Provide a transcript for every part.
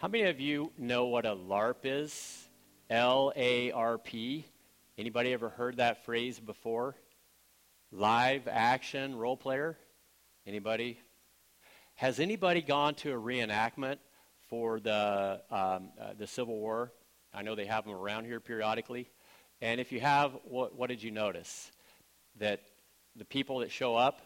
How many of you know what a LARP is? L A R P. Anybody ever heard that phrase before? Live action role player? Anybody? Has anybody gone to a reenactment for the um, uh, the Civil War? I know they have them around here periodically. And if you have, what, what did you notice? That the people that show up,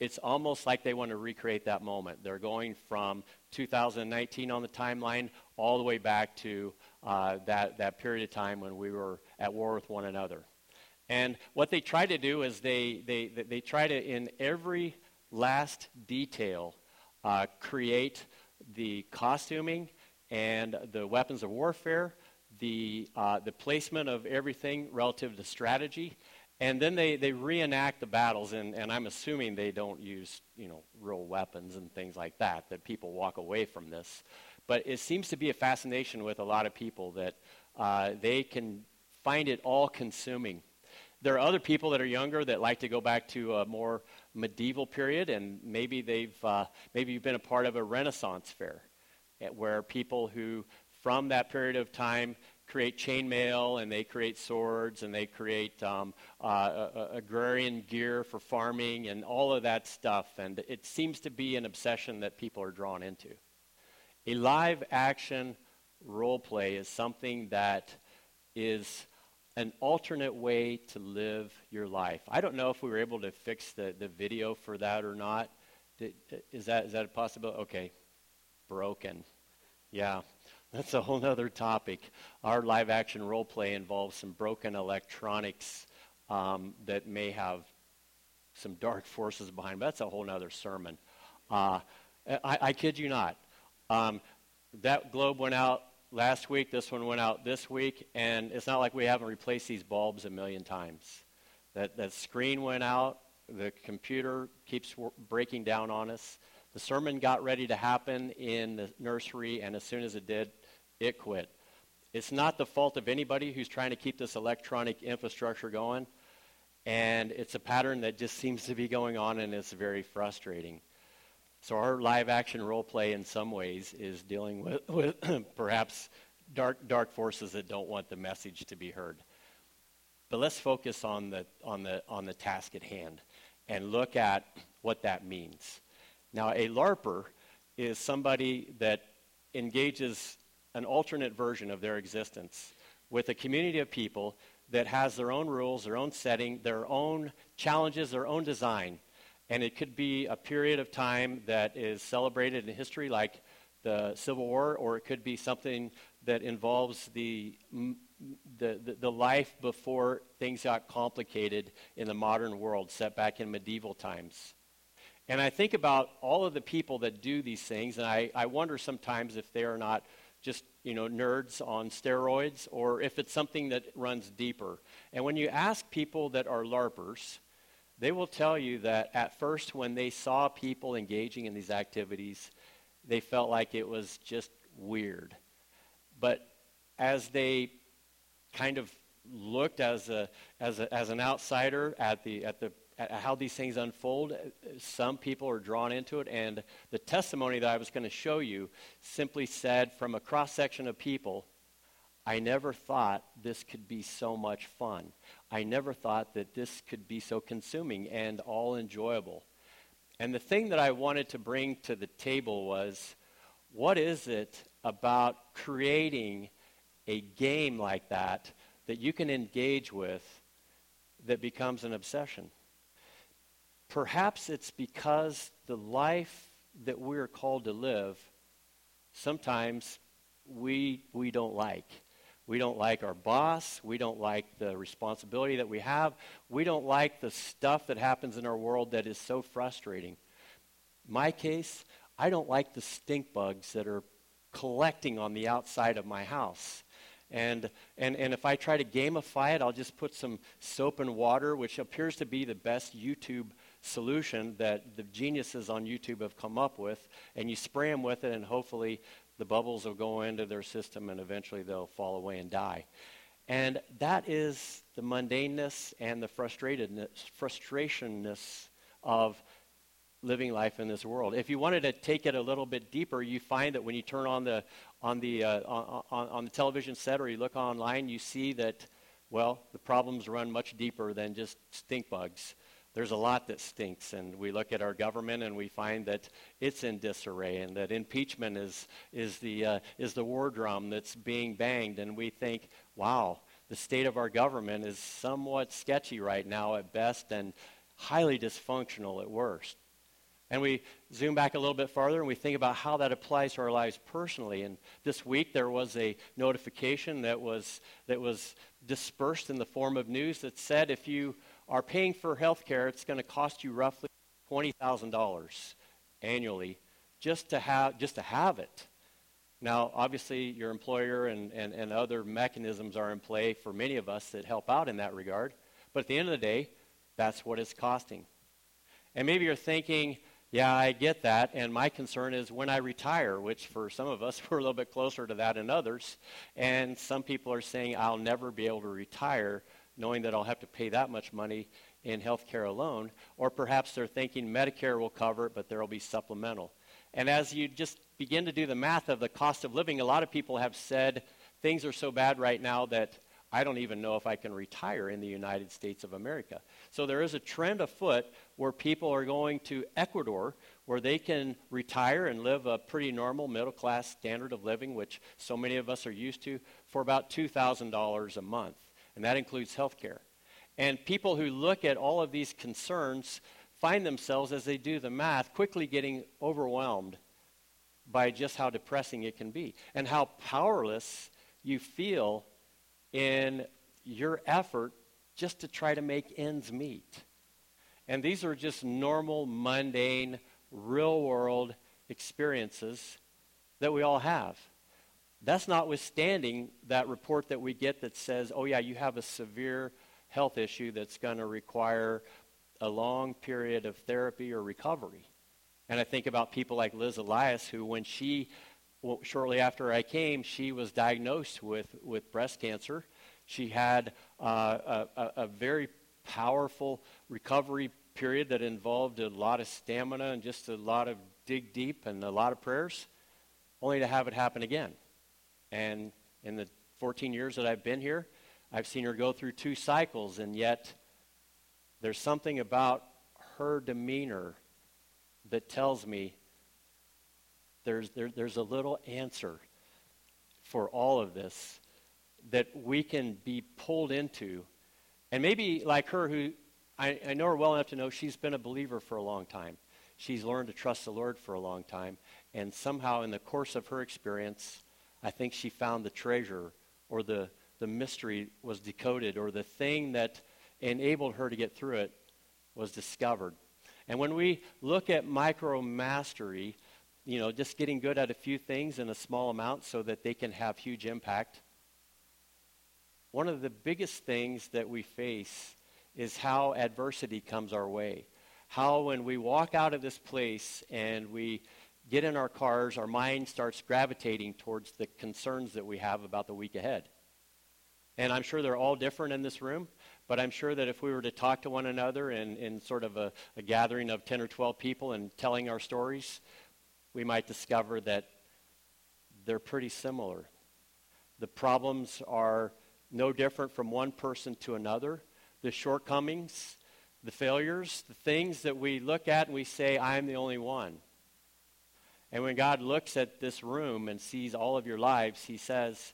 it's almost like they want to recreate that moment. They're going from 2019 on the timeline all the way back to uh, that, that period of time when we were at war with one another. And what they try to do is they, they, they try to, in every last detail, uh, create the costuming and the weapons of warfare, the, uh, the placement of everything relative to strategy, and then they, they reenact the battles, and, and I'm assuming they don't use, you know, real weapons and things like that, that people walk away from this. But it seems to be a fascination with a lot of people that uh, they can find it all consuming. There are other people that are younger that like to go back to a more medieval period, and maybe they've uh, maybe you've been a part of a Renaissance fair, eh, where people who from that period of time create chainmail and they create swords and they create um, uh, agrarian gear for farming and all of that stuff. And it seems to be an obsession that people are drawn into. A live action role play is something that is an alternate way to live your life. I don't know if we were able to fix the, the video for that or not. Is that, is that a possibility? Okay. Broken. Yeah. That's a whole other topic. Our live action role play involves some broken electronics um, that may have some dark forces behind. But that's a whole other sermon. Uh, I, I, kid you not. Um, that globe went out last week. This one went out this week, and it's not like we haven't replaced these bulbs a million times. That that screen went out. The computer keeps breaking down on us. The sermon got ready to happen in the nursery, and as soon as it did, it quit. It's not the fault of anybody who's trying to keep this electronic infrastructure going. And it's a pattern that just seems to be going on, and it's very frustrating. So, our live action role play, in some ways, is dealing with, with perhaps dark, dark forces that don't want the message to be heard. But let's focus on the, on, the, on the task at hand and look at what that means. Now, a LARPer is somebody that engages an alternate version of their existence with a community of people that has their own rules, their own setting, their own challenges, their own design. And it could be a period of time that is celebrated in history, like the Civil War, or it could be something that involves the, the, the, life before things got complicated in the modern world, set back in medieval times. And I think about all of the people that do these things, and I, I wonder sometimes if they are not just you know nerds on steroids or if it's something that runs deeper. And when you ask people that are larpers they will tell you that at first when they saw people engaging in these activities they felt like it was just weird. But as they kind of looked as a as a, as an outsider at the at the how these things unfold. Some people are drawn into it, and the testimony that I was going to show you simply said from a cross section of people, I never thought this could be so much fun. I never thought that this could be so consuming and all enjoyable. And the thing that I wanted to bring to the table was what is it about creating a game like that that you can engage with that becomes an obsession? Perhaps it's because the life that we're called to live, sometimes we, we don't like. We don't like our boss. We don't like the responsibility that we have. We don't like the stuff that happens in our world that is so frustrating. My case, I don't like the stink bugs that are collecting on the outside of my house. And, and, and if I try to gamify it, I'll just put some soap and water, which appears to be the best YouTube solution that the geniuses on YouTube have come up with, and you spray them with it, and hopefully the bubbles will go into their system and eventually they'll fall away and die. And that is the mundaneness and the frustratedness, frustrationness of living life in this world. If you wanted to take it a little bit deeper, you find that when you turn on the on the uh, on, on the television set or you look online, you see that well, the problems run much deeper than just stink bugs. There's a lot that stinks, and we look at our government and we find that it's in disarray, and that impeachment is is the uh, is the war drum that's being banged, and we think, wow, the state of our government is somewhat sketchy right now at best, and highly dysfunctional at worst. And we zoom back a little bit farther and we think about how that applies to our lives personally. And this week there was a notification that was, that was dispersed in the form of news that said if you are paying for health care, it's going to cost you roughly $20,000 annually just to, have, just to have it. Now, obviously, your employer and, and, and other mechanisms are in play for many of us that help out in that regard. But at the end of the day, that's what it's costing. And maybe you're thinking, yeah, I get that. And my concern is when I retire, which for some of us, we're a little bit closer to that than others. And some people are saying, I'll never be able to retire knowing that I'll have to pay that much money in health care alone. Or perhaps they're thinking Medicare will cover it, but there will be supplemental. And as you just begin to do the math of the cost of living, a lot of people have said things are so bad right now that I don't even know if I can retire in the United States of America. So there is a trend afoot where people are going to Ecuador where they can retire and live a pretty normal middle class standard of living, which so many of us are used to, for about $2,000 a month. And that includes health care. And people who look at all of these concerns find themselves, as they do the math, quickly getting overwhelmed by just how depressing it can be and how powerless you feel in your effort just to try to make ends meet. And these are just normal, mundane, real world experiences that we all have. That's notwithstanding that report that we get that says, oh, yeah, you have a severe health issue that's going to require a long period of therapy or recovery. And I think about people like Liz Elias, who, when she well, shortly after I came, she was diagnosed with, with breast cancer. She had uh, a, a, very powerful recovery period that involved a lot of stamina and just a lot of dig deep and a lot of prayers, only to have it happen again. And in the 14 years that I've been here, I've seen her go through two cycles, and yet there's something about her demeanor that tells me there's, there, there's a little answer for all of this that we can be pulled into. And maybe like her, who I, I know her well enough to know she's been a believer for a long time. She's learned to trust the Lord for a long time. And somehow, in the course of her experience, I think she found the treasure or the, the mystery was decoded or the thing that enabled her to get through it was discovered. And when we look at micro mastery, you know, just getting good at a few things in a small amount so that they can have huge impact. One of the biggest things that we face is how adversity comes our way. How, when we walk out of this place and we get in our cars, our mind starts gravitating towards the concerns that we have about the week ahead. And I'm sure they're all different in this room, but I'm sure that if we were to talk to one another in, in sort of a, a gathering of 10 or 12 people and telling our stories, we might discover that they're pretty similar. The problems are no different from one person to another. The shortcomings, the failures, the things that we look at and we say, I'm the only one. And when God looks at this room and sees all of your lives, he says,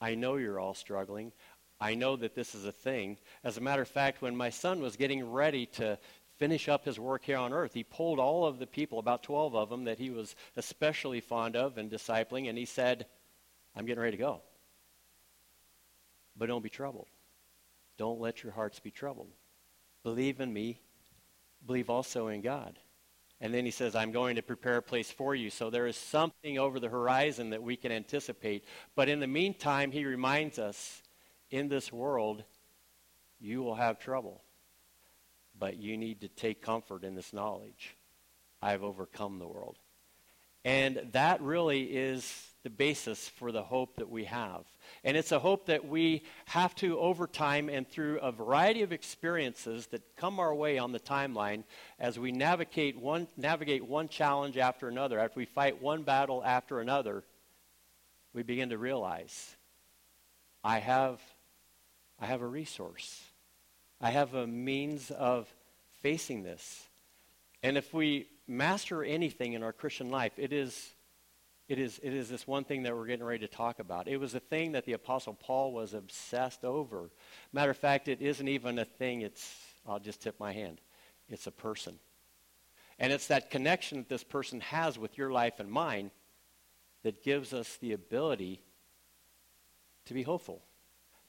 I know you're all struggling. I know that this is a thing. As a matter of fact, when my son was getting ready to finish up his work here on earth, he pulled all of the people, about 12 of them, that he was especially fond of and discipling, and he said, I'm getting ready to go. But don't be troubled. Don't let your hearts be troubled. Believe in me. Believe also in God. And then he says, I'm going to prepare a place for you. So there is something over the horizon that we can anticipate. But in the meantime, he reminds us in this world, you will have trouble. But you need to take comfort in this knowledge. I have overcome the world. And that really is the basis for the hope that we have. And it's a hope that we have to, over time and through a variety of experiences that come our way on the timeline, as we navigate one, navigate one challenge after another, after we fight one battle after another, we begin to realize I have, I have a resource. I have a means of facing this. And if we master anything in our Christian life, it is, it is, it is this one thing that we're getting ready to talk about. It was a thing that the Apostle Paul was obsessed over. Matter of fact, it isn't even a thing, it's, I'll just tip my hand, it's a person. And it's that connection that this person has with your life and mine that gives us the ability to be hopeful.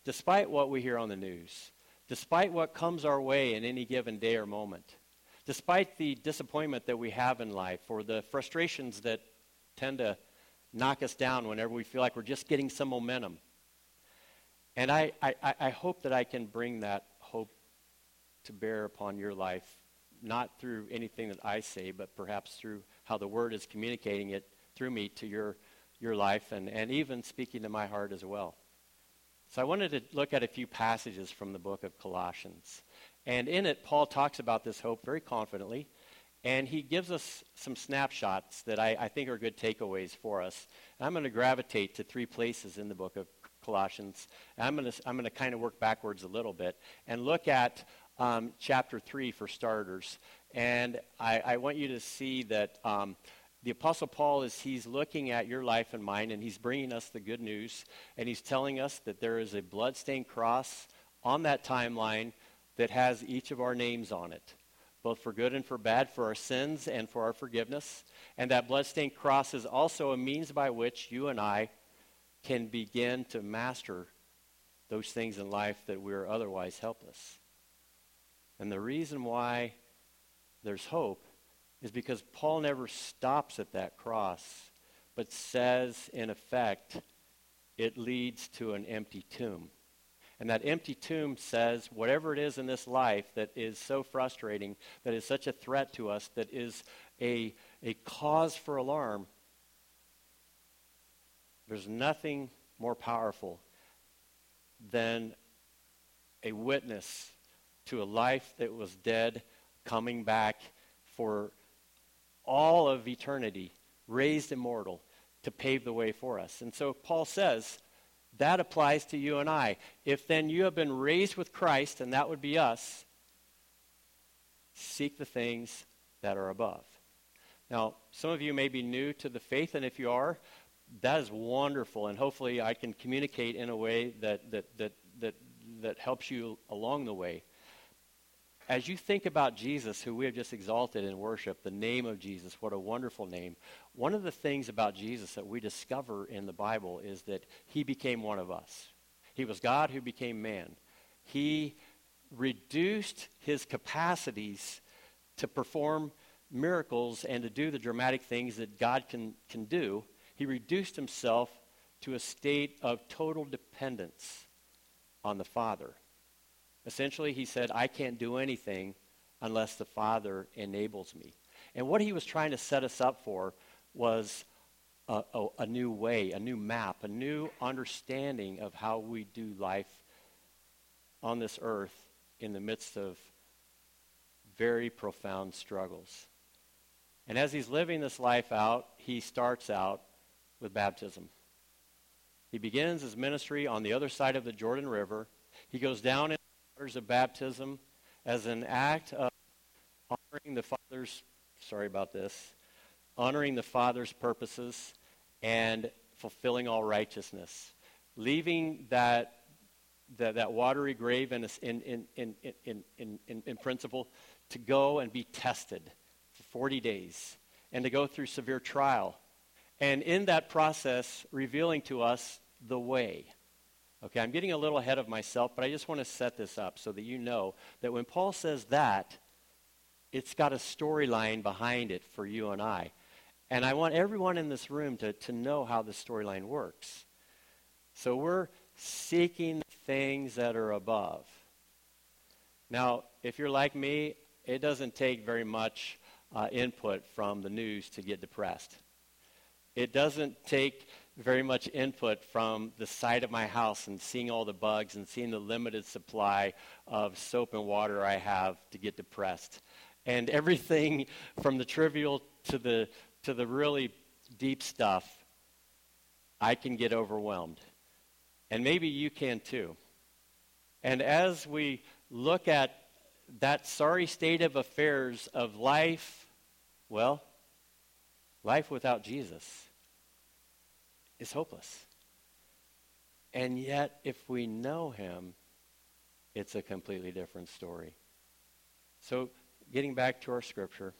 Despite what we hear on the news, despite what comes our way in any given day or moment, despite the disappointment that we have in life or the frustrations that tend to knock us down whenever we feel like we're just getting some momentum. And I, I, I hope that I can bring that hope to bear upon your life, not through anything that I say, but perhaps through how the Word is communicating it through me to your, your life and, and even speaking to my heart as well. So I wanted to look at a few passages from the book of Colossians. And in it, Paul talks about this hope very confidently. And he gives us some snapshots that I, I think are good takeaways for us. And I'm going to gravitate to three places in the book of Colossians. And I'm going to, I'm going to kind of work backwards a little bit and look at um, chapter 3 for starters. And I, I, want you to see that um, the Apostle Paul is he's looking at your life and mine, and he's bringing us the good news. And he's telling us that there is a bloodstained cross on that timeline that has each of our names on it, both for good and for bad, for our sins and for our forgiveness. And that bloodstained cross is also a means by which you and I can begin to master those things in life that we're otherwise helpless. And the reason why there's hope is because Paul never stops at that cross, but says, in effect, it leads to an empty tomb. And that empty tomb says, whatever it is in this life that is so frustrating, that is such a threat to us, that is a, a cause for alarm, there's nothing more powerful than a witness to a life that was dead coming back for all of eternity, raised immortal, to pave the way for us. And so Paul says, that applies to you and I. If then you have been raised with Christ, and that would be us, seek the things that are above. Now, some of you may be new to the faith, and if you are, that is wonderful, and hopefully I can communicate in a way that, that, that, that, that helps you along the way. As you think about Jesus, who we have just exalted in worship, the name of Jesus, what a wonderful name. One of the things about Jesus that we discover in the Bible is that he became one of us. He was God who became man. He reduced his capacities to perform miracles and to do the dramatic things that God can, can do. He reduced himself to a state of total dependence on the Father. Essentially, he said, I can't do anything unless the Father enables me. And what he was trying to set us up for was a, a, a, new way, a new map, a new understanding of how we do life on this earth in the midst of very profound struggles. And as he's living this life out, he starts out with baptism. He begins his ministry on the other side of the Jordan River. He goes down waters of baptism as an act of honoring the Father's, sorry about this, honoring the Father's purposes and fulfilling all righteousness. Leaving that, that, that watery grave in, in, in, in, in, in, in, in principle to go and be tested for 40 days and to go through severe trial. And in that process, revealing to us the way. Okay, I'm getting a little ahead of myself, but I just want to set this up so that you know that when Paul says that, it's got a storyline behind it for you and I. And I want everyone in this room to, to know how the storyline works. So we're seeking things that are above. Now, if you're like me, it doesn't take very much uh, input from the news to get depressed. It doesn't take very much input from the side of my house and seeing all the bugs and seeing the limited supply of soap and water I have to get depressed. And everything from the trivial to the, to the really deep stuff, I can get overwhelmed. And maybe you can too. And as we look at that sorry state of affairs of life, well, life without Jesus is hopeless. And yet, if we know him, it's a completely different story. So, getting back to our scripture,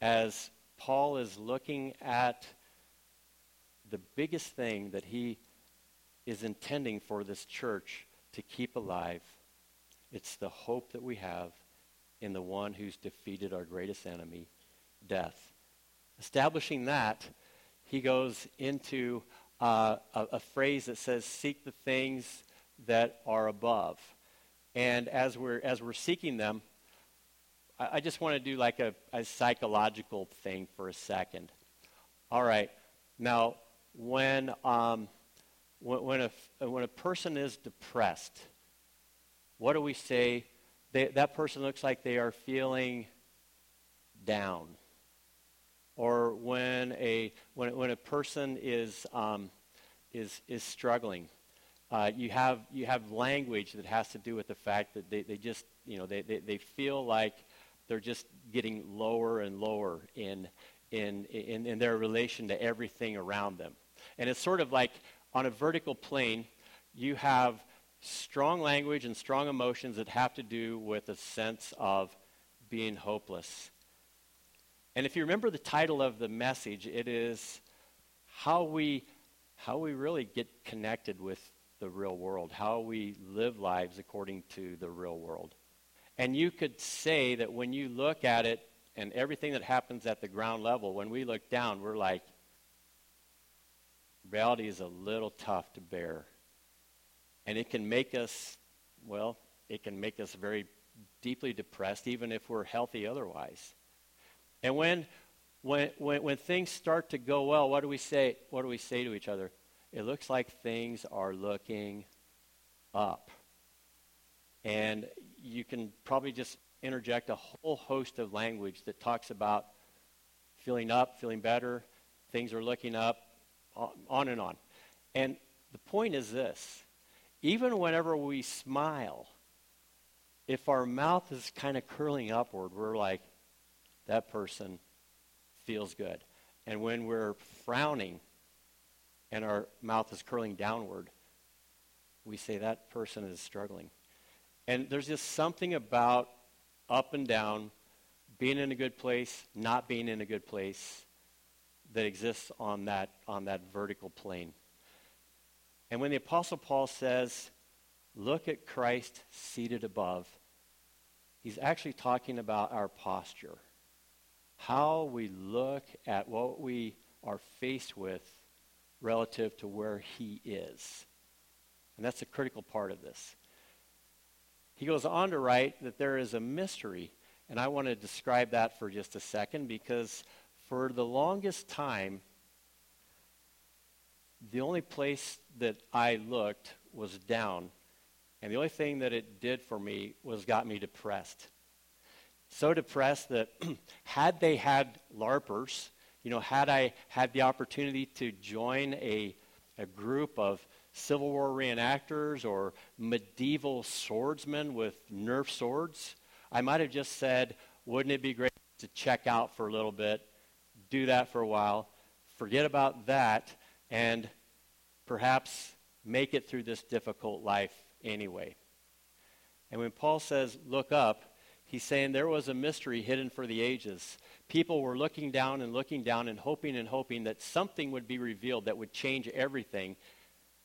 as Paul is looking at the biggest thing that he is intending for this church to keep alive, it's the hope that we have in the one who's defeated our greatest enemy, death. Establishing that, he goes into uh, a, a phrase that says, Seek the things that are above. And as we're, as we're seeking them, I, I just want to do like a, a psychological thing for a second. All right. Now, when, um, when, when, a, when a person is depressed, what do we say? They, that person looks like they are feeling down or when a, when, when a person is, um, is, is struggling. Uh, you, have, you have language that has to do with the fact that they, they just, you know, they, they, they feel like they're just getting lower and lower in, in, in, in their relation to everything around them. And it's sort of like on a vertical plane, you have strong language and strong emotions that have to do with a sense of being hopeless. And if you remember the title of the message, it is how we, how we really get connected with the real world, how we live lives according to the real world. And you could say that when you look at it and everything that happens at the ground level, when we look down, we're like, reality is a little tough to bear. And it can make us, well, it can make us very deeply depressed, even if we're healthy otherwise. And when, when, when, when things start to go well, what do we say? What do we say to each other? It looks like things are looking up. And you can probably just interject a whole host of language that talks about feeling up, feeling better, things are looking up, on and on. And the point is this even whenever we smile, if our mouth is kind of curling upward, we're like, that person feels good. And when we're frowning and our mouth is curling downward, we say that person is struggling. And there's just something about up and down, being in a good place, not being in a good place, that exists on that, on that vertical plane. And when the Apostle Paul says, look at Christ seated above, he's actually talking about our posture how we look at what we are faced with relative to where he is. And that's a critical part of this. He goes on to write that there is a mystery, and I want to describe that for just a second because for the longest time, the only place that I looked was down, and the only thing that it did for me was got me depressed so depressed that had they had LARPers, you know, had I had the opportunity to join a, a group of Civil War reenactors or medieval swordsmen with Nerf swords, I might have just said, wouldn't it be great to check out for a little bit, do that for a while, forget about that, and perhaps make it through this difficult life anyway. And when Paul says, look up, He's saying there was a mystery hidden for the ages. People were looking down and looking down and hoping and hoping that something would be revealed that would change everything.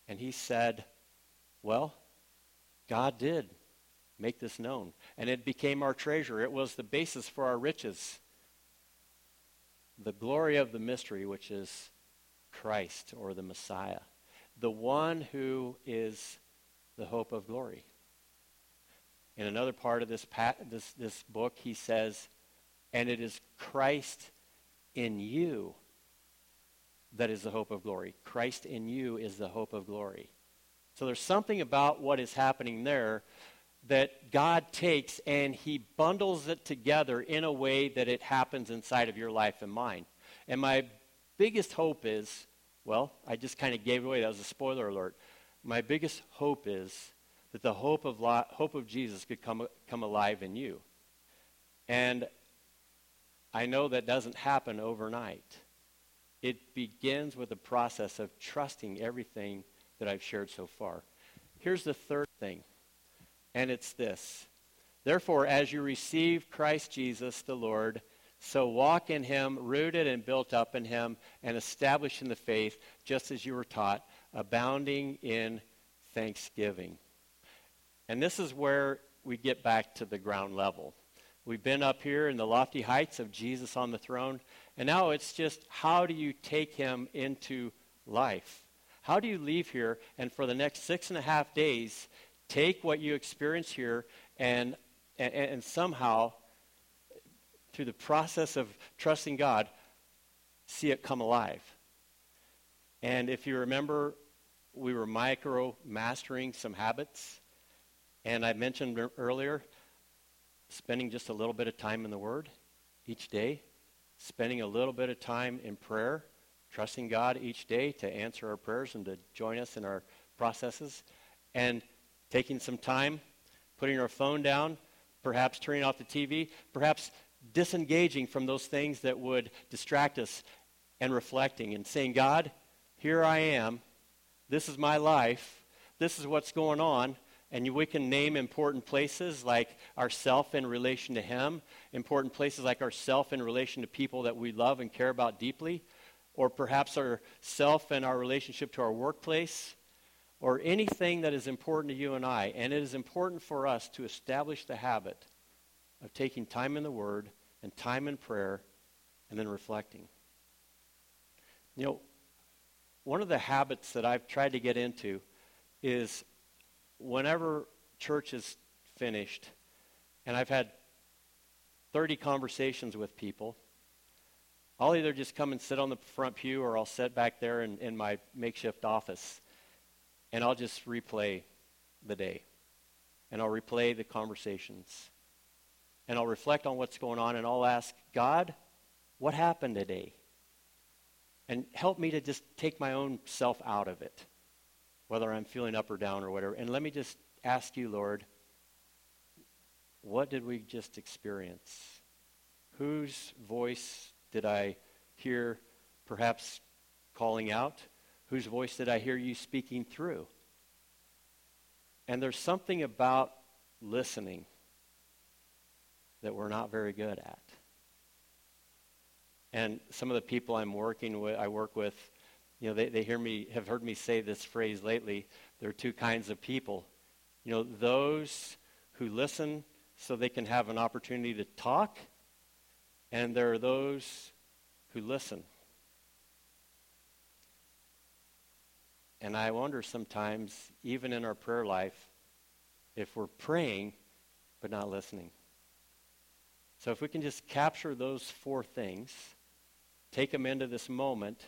And he said, Well, God did make this known. And it became our treasure, it was the basis for our riches. The glory of the mystery, which is Christ or the Messiah, the one who is the hope of glory. In another part of this, this, this book, he says, and it is Christ in you, that is the hope of glory. Christ in you is the hope of glory. So there's something about what is happening there that God takes and he bundles it together in a way that it happens inside of your life and mine. And my biggest hope is, well, I just kind of gave away. That was a spoiler alert. My biggest hope is that the hope of, hope of Jesus could come, come alive in you. And I know that doesn't happen overnight. It begins with a process of trusting everything that I've shared so far. Here's the third thing, and it's this. Therefore, as you receive Christ Jesus the Lord, so walk in him, rooted and built up in him, and established in the faith, just as you were taught, abounding in thanksgiving. And this is where we get back to the ground level. We've been up here in the lofty heights of Jesus on the throne, and now it's just how do you take him into life? How do you leave here and for the next six and a half days take what you experience here and, and, and somehow, through the process of trusting God, see it come alive? And if you remember, we were micro mastering some habits. And I mentioned earlier spending just a little bit of time in the Word each day, spending a little bit of time in prayer, trusting God each day to answer our prayers and to join us in our processes, and taking some time, putting our phone down, perhaps turning off the TV, perhaps disengaging from those things that would distract us and reflecting and saying, God, here I am. This is my life. This is what's going on. And we can name important places like ourself in relation to Him, important places like ourself in relation to people that we love and care about deeply, or perhaps ourself and our relationship to our workplace, or anything that is important to you and I. And it is important for us to establish the habit of taking time in the Word and time in prayer and then reflecting. You know, one of the habits that I've tried to get into is whenever church is finished, and I've had 30 conversations with people, I'll either just come and sit on the front pew or I'll sit back there in, in my makeshift office and I'll just replay the day. And I'll replay the conversations. And I'll reflect on what's going on and I'll ask, God, what happened today? And help me to just take my own self out of it whether I'm feeling up or down or whatever. And let me just ask you, Lord, what did we just experience? Whose voice did I hear perhaps calling out? Whose voice did I hear you speaking through? And there's something about listening that we're not very good at. And some of the people I'm working with, I work with, you know, they, they hear me, have heard me say this phrase lately. There are two kinds of people. You know, those who listen so they can have an opportunity to talk, and there are those who listen. And I wonder sometimes, even in our prayer life, if we're praying but not listening. So if we can just capture those four things, take them into this moment,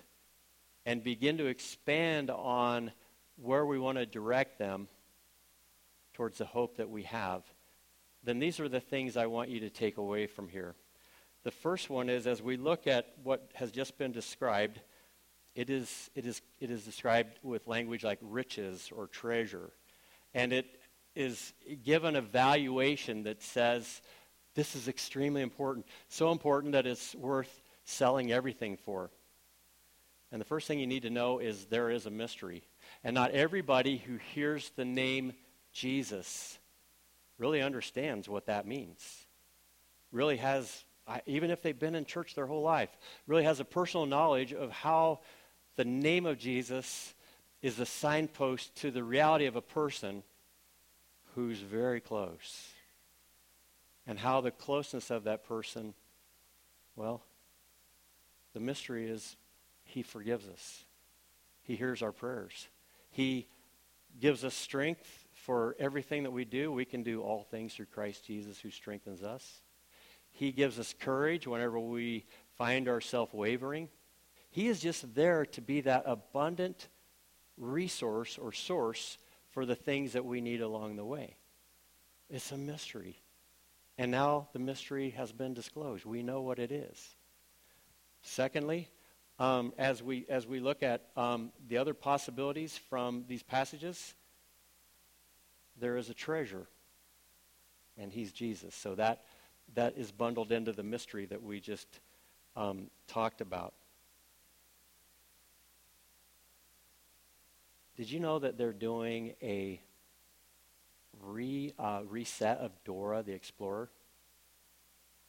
and begin to expand on where we want to direct them towards the hope that we have, then these are the things I want you to take away from here. The first one is as we look at what has just been described, it is, it is, it is described with language like riches or treasure. And it is given a valuation that says this is extremely important. So important that it's worth selling everything for. And the first thing you need to know is there is a mystery. And not everybody who hears the name Jesus really understands what that means. Really has, even if they've been in church their whole life, really has a personal knowledge of how the name of Jesus is a signpost to the reality of a person who's very close. And how the closeness of that person, well, the mystery is he forgives us. He hears our prayers. He gives us strength for everything that we do. We can do all things through Christ Jesus who strengthens us. He gives us courage whenever we find ourselves wavering. He is just there to be that abundant resource or source for the things that we need along the way. It's a mystery. And now the mystery has been disclosed. We know what it is. Secondly, um, as, we, as we look at um, the other possibilities from these passages, there is a treasure, and he's Jesus. So that, that is bundled into the mystery that we just um, talked about. Did you know that they're doing a re, uh, reset of Dora the Explorer?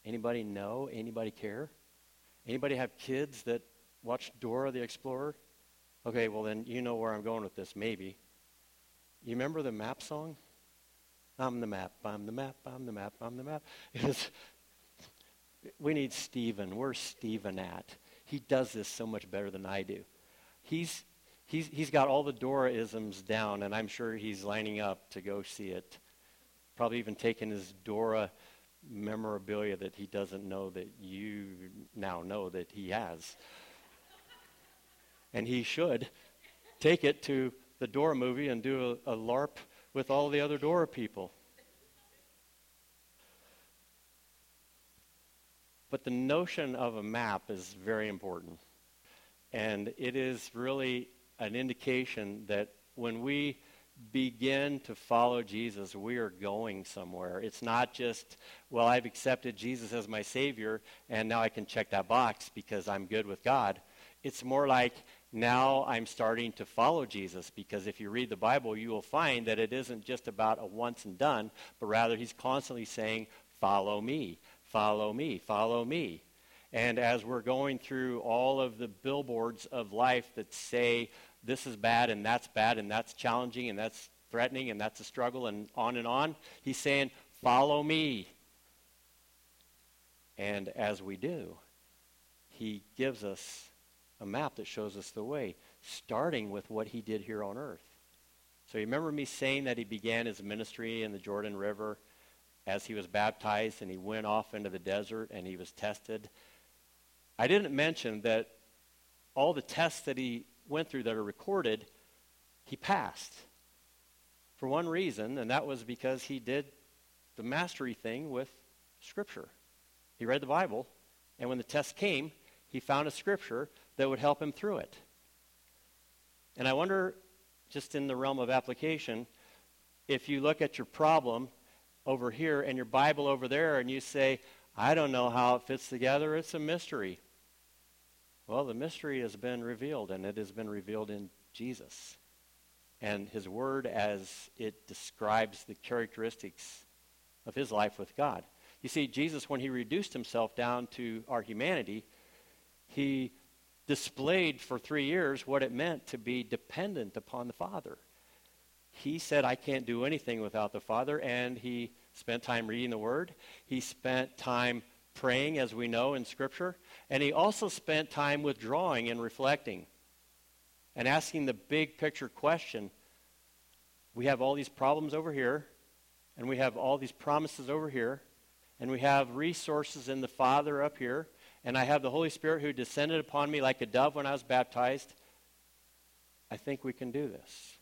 Anybody know? Anybody care? Anybody have kids that watch Dora the Explorer? Okay, well then you know where I'm going with this, maybe. You remember the map song? I'm the map, I'm the map, I'm the map, I'm the map. We need Stephen. Where's Stephen at? He does this so much better than I do. He's, he's, he's got all the Dora-isms down, and I'm sure he's lining up to go see it. Probably even taking his Dora memorabilia that he doesn't know that you now know that he has. And he should take it to the Dora movie and do a, a LARP with all the other Dora people. But the notion of a map is very important. And it is really an indication that when we begin to follow Jesus, we are going somewhere. It's not just, well, I've accepted Jesus as my Savior, and now I can check that box because I'm good with God. It's more like, now I'm starting to follow Jesus because if you read the Bible, you will find that it isn't just about a once and done, but rather he's constantly saying, Follow me, follow me, follow me. And as we're going through all of the billboards of life that say, this is bad and that's bad and that's challenging and that's threatening and that's a struggle and on and on. He's saying, Follow me. And as we do, he gives us a map that shows us the way, starting with what he did here on earth. So you remember me saying that he began his ministry in the Jordan River as he was baptized and he went off into the desert and he was tested. I didn't mention that all the tests that he went through that are recorded, he passed. For one reason, and that was because he did the mastery thing with Scripture. He read the Bible, and when the test came, he found a Scripture that would help him through it. And I wonder, just in the realm of application, if you look at your problem over here and your Bible over there and you say, I don't know how it fits together, it's a mystery. Well, the mystery has been revealed, and it has been revealed in Jesus. And his word as it describes the characteristics of his life with God. You see, Jesus, when he reduced himself down to our humanity, he displayed for three years what it meant to be dependent upon the Father. He said, I can't do anything without the Father, and he spent time reading the Word. He spent time praying, as we know in Scripture. And he also spent time withdrawing and reflecting and asking the big picture question. We have all these problems over here, and we have all these promises over here, and we have resources in the Father up here, and I have the Holy Spirit who descended upon me like a dove when I was baptized. I think we can do this.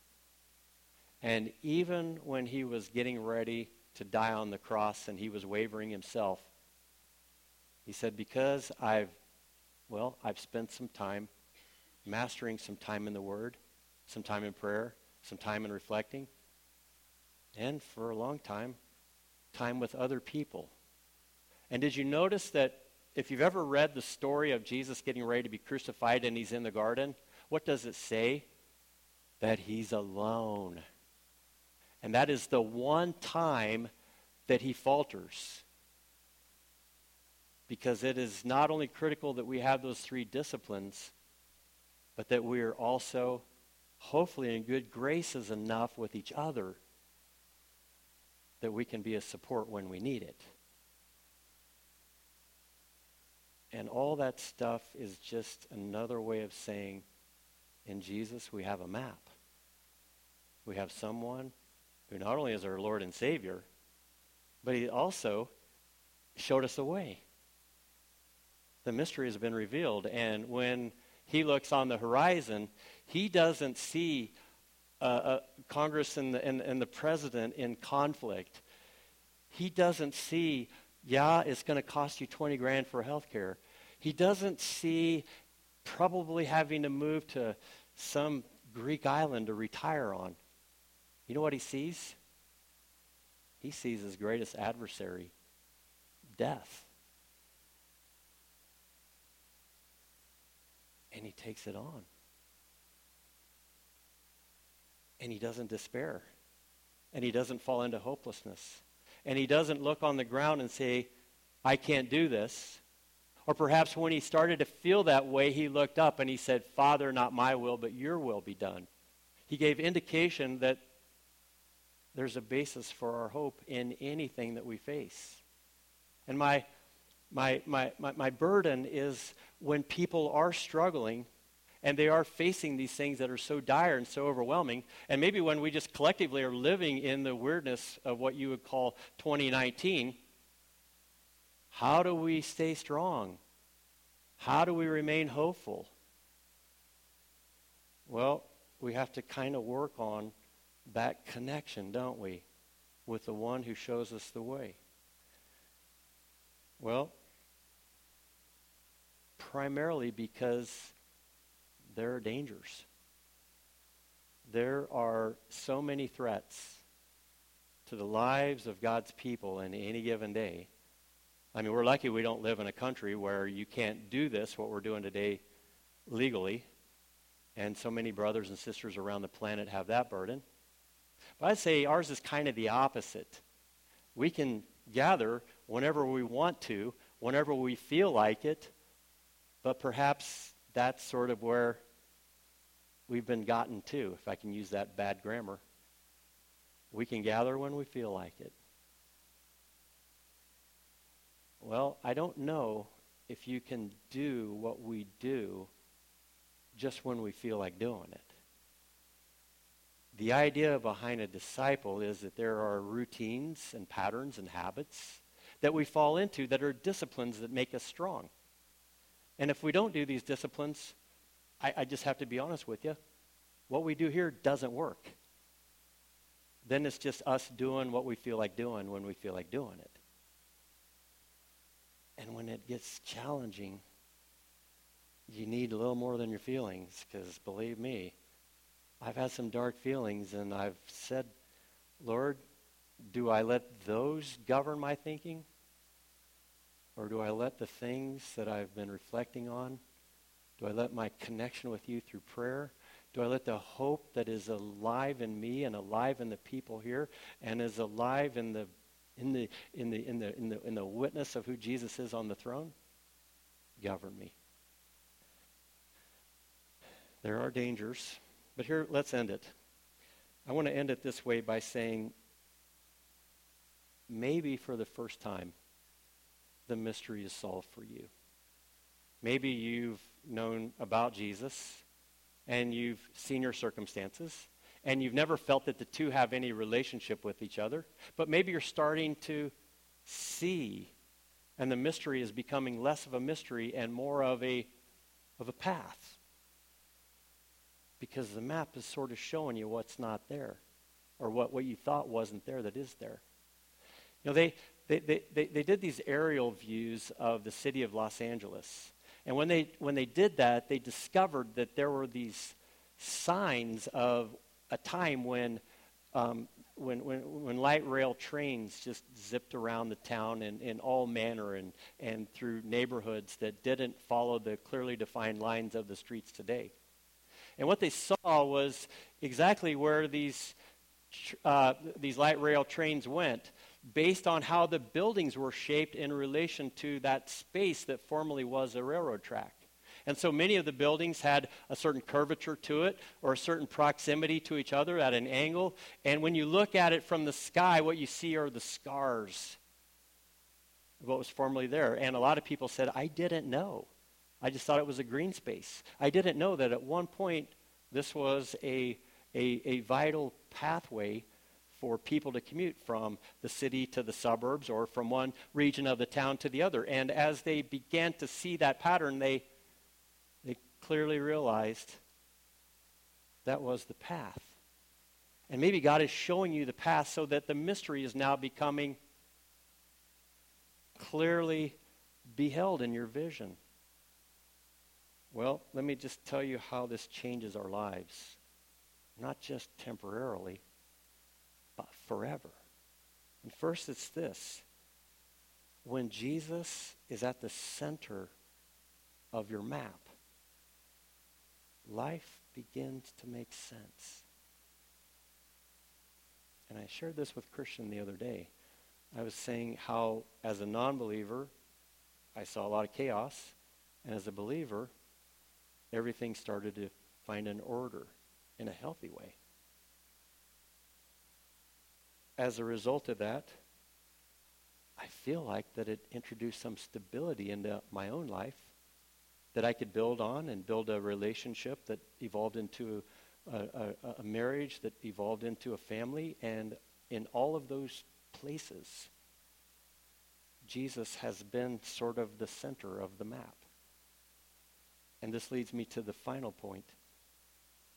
And even when he was getting ready to die on the cross and he was wavering himself, he said, Because I've, well, I've spent some time mastering some time in the Word, some time in prayer, some time in reflecting, and for a long time, time with other people. And did you notice that if you've ever read the story of Jesus getting ready to be crucified and he's in the garden, what does it say? That he's alone. And that is the one time that he falters because it is not only critical that we have those three disciplines, but that we are also, hopefully, in good graces enough with each other that we can be a support when we need it. And all that stuff is just another way of saying, in Jesus, we have a map. We have someone who not only is our Lord and Savior, but he also showed us a way the mystery has been revealed. And when he looks on the horizon, he doesn't see uh, uh, Congress and the, and, and the president in conflict. He doesn't see, yeah, it's going to cost you 20 grand for health care. He doesn't see probably having to move to some Greek island to retire on. You know what he sees? He sees his greatest adversary, death. And he takes it on. And he doesn't despair. And he doesn't fall into hopelessness. And he doesn't look on the ground and say, I can't do this. Or perhaps when he started to feel that way, he looked up and he said, Father, not my will, but your will be done. He gave indication that there's a basis for our hope in anything that we face. And my, my, my, my, my burden is when people are struggling and they are facing these things that are so dire and so overwhelming, and maybe when we just collectively are living in the weirdness of what you would call 2019, how do we stay strong? How do we remain hopeful? Well, we have to kind of work on that connection, don't we, with the one who shows us the way? Well, primarily because there are dangers. There are so many threats to the lives of God's people in any given day. I mean, we're lucky we don't live in a country where you can't do this, what we're doing today, legally. And so many brothers and sisters around the planet have that burden. But I'd say ours is kind of the opposite. We can gather whenever we want to, whenever we feel like it, but perhaps that's sort of where we've been gotten to, if I can use that bad grammar. We can gather when we feel like it. Well, I don't know if you can do what we do just when we feel like doing it. The idea behind a disciple is that there are routines and patterns and habits that we fall into that are disciplines that make us strong. And if we don't do these disciplines, I, I just have to be honest with you, what we do here doesn't work. Then it's just us doing what we feel like doing when we feel like doing it. And when it gets challenging, you need a little more than your feelings, because believe me, I've had some dark feelings, and I've said, Lord, do I let those govern my thinking? Or do I let the things that I've been reflecting on, do I let my connection with you through prayer? Do I let the hope that is alive in me and alive in the people here and is alive in the in the in the in the in the in the witness of who Jesus is on the throne govern me? There are dangers, but here let's end it. I want to end it this way by saying maybe for the first time the mystery is solved for you. Maybe you've known about Jesus and you've seen your circumstances and you've never felt that the two have any relationship with each other, but maybe you're starting to see and the mystery is becoming less of a mystery and more of a of a path. Because the map is sort of showing you what's not there or what, what you thought wasn't there that is there. You know, they, they, they, they, did these aerial views of the city of Los Angeles. And when they, when they did that, they discovered that there were these signs of a time when, um, when, when, when light rail trains just zipped around the town in, in all manner and, and through neighborhoods that didn't follow the clearly defined lines of the streets today. And what they saw was exactly where these, uh, these light rail trains went based on how the buildings were shaped in relation to that space that formerly was a railroad track. And so many of the buildings had a certain curvature to it or a certain proximity to each other at an angle. And when you look at it from the sky, what you see are the scars of what was formerly there. And a lot of people said, I didn't know. I just thought it was a green space. I didn't know that at one point this was a, a, a vital pathway for people to commute from the city to the suburbs or from one region of the town to the other. And as they began to see that pattern, they, they clearly realized that was the path. And maybe God is showing you the path so that the mystery is now becoming clearly beheld in your vision. Well, let me just tell you how this changes our lives. Not just temporarily, Uh, forever. And first, it's this when Jesus is at the center of your map, life begins to make sense. And I shared this with Christian the other day. I was saying how, as a non believer, I saw a lot of chaos. And as a believer, everything started to find an order in a healthy way. As a result of that, I feel like that it introduced some stability into my own life that I could build on and build a relationship that evolved into a, a, a, marriage that evolved into a family. And in all of those places, Jesus has been sort of the center of the map. And this leads me to the final point,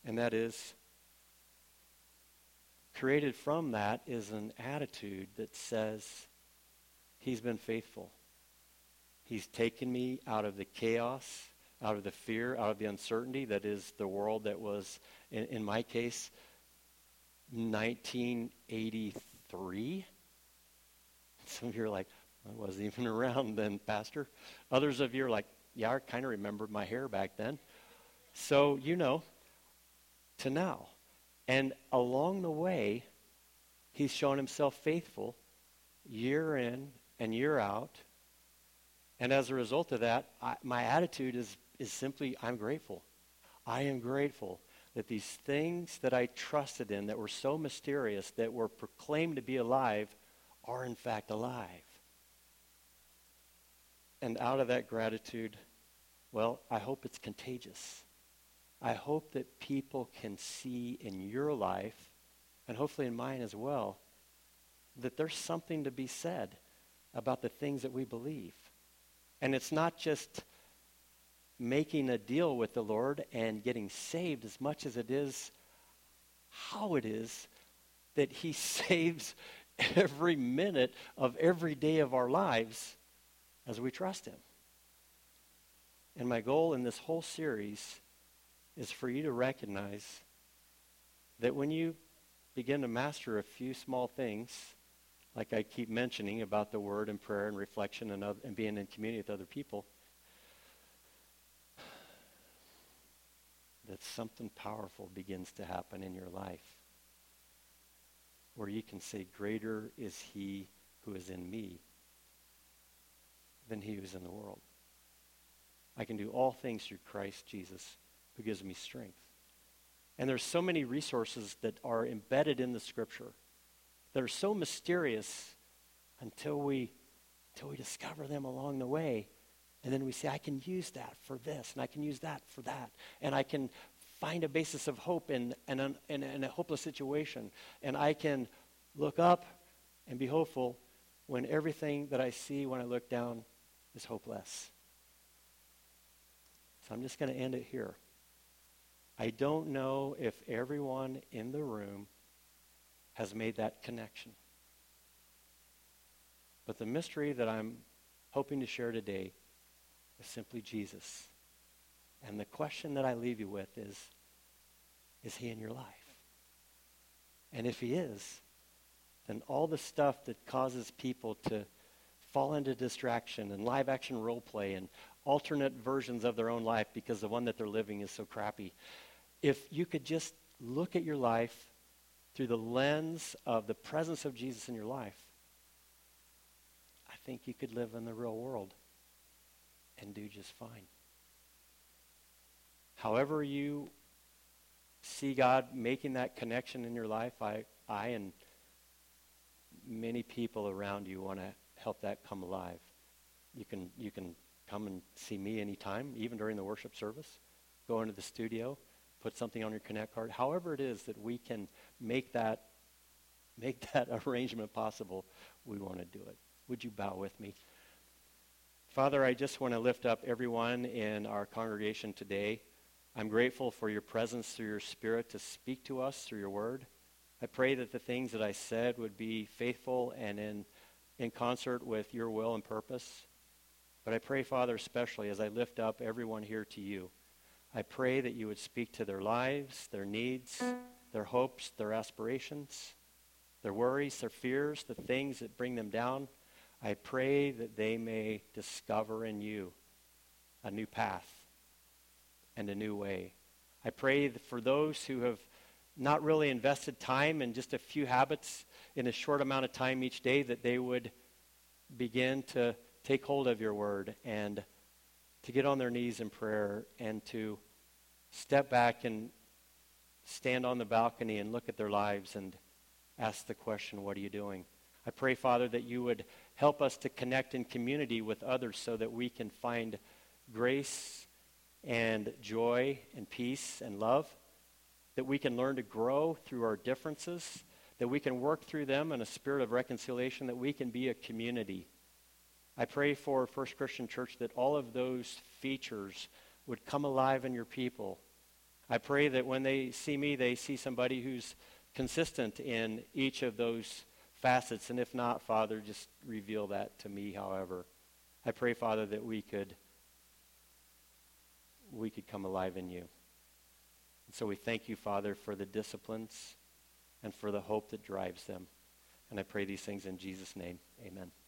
and that is created from that is an attitude that says, He's been faithful. He's taken me out of the chaos, out of the fear, out of the uncertainty that is the world that was, in, in my case, 1983. Some of you are like, I wasn't even around then, Pastor. Others of you are like, yeah, I kind of remembered my hair back then. So, you know, to now. And along the way, he's shown himself faithful year in and year out. And as a result of that, I, my attitude is, is simply I'm grateful. I am grateful that these things that I trusted in that were so mysterious, that were proclaimed to be alive, are in fact alive. And out of that gratitude, well, I hope it's contagious. I hope that people can see in your life, and hopefully in mine as well, that there's something to be said about the things that we believe. And it's not just making a deal with the Lord and getting saved as much as it is how it is that He saves every minute of every day of our lives as we trust Him. And my goal in this whole series is for you to recognize that when you begin to master a few small things, like I keep mentioning about the word and prayer and reflection and, and being in community with other people, that something powerful begins to happen in your life where you can say, Greater is he who is in me than he who's in the world. I can do all things through Christ Jesus who gives me strength. And there's so many resources that are embedded in the scripture that are so mysterious until we until we discover them along the way. And then we say, I can use that for this, and I can use that for that. And I can find a basis of hope in, in, in, in a hopeless situation. And I can look up and be hopeful when everything that I see when I look down is hopeless. So I'm just going to end it here. I don't know if everyone in the room has made that connection. But the mystery that I'm hoping to share today is simply Jesus. And the question that I leave you with is, is he in your life? And if he is, then all the stuff that causes people to fall into distraction and live action role play and alternate versions of their own life because the one that they're living is so crappy. If you could just look at your life through the lens of the presence of Jesus in your life, I think you could live in the real world and do just fine. However you see God making that connection in your life, I, I and many people around you want to help that come alive. You can, you can come and see me anytime, even during the worship service. Go into the studio, put something on your Connect card. However it is that we can make that, make that arrangement possible, we want to do it. Would you bow with me? Father, I just want to lift up everyone in our congregation today I'm grateful for your presence through your Spirit to speak to us through your word. I pray that the things that I said would be faithful and in, in concert with your will and purpose. But I pray, Father, especially as I lift up everyone here to you, I pray that you would speak to their lives, their needs, their hopes, their aspirations, their worries, their fears, the things that bring them down. I pray that they may discover in you a new path and a new way. I pray for those who have not really invested time in just a few habits in a short amount of time each day, that they would begin to take hold of your word and to get on their knees in prayer and to step back and stand on the balcony and look at their lives and ask the question, What are you doing? I pray, Father, that you would help us to connect in community with others so that we can find grace and joy and peace and love, that we can learn to grow through our differences, that we can work through them in a spirit of reconciliation, that we can be a community. I pray for First Christian Church that all of those features would come alive in your people. I pray that when they see me, they see somebody who's consistent in each of those facets. And if not, Father, just reveal that to me, however. I pray, Father, that we could we could come alive in you. And so we thank you, Father, for the disciplines and for the hope that drives them. And I pray these things in Jesus' name. Amen.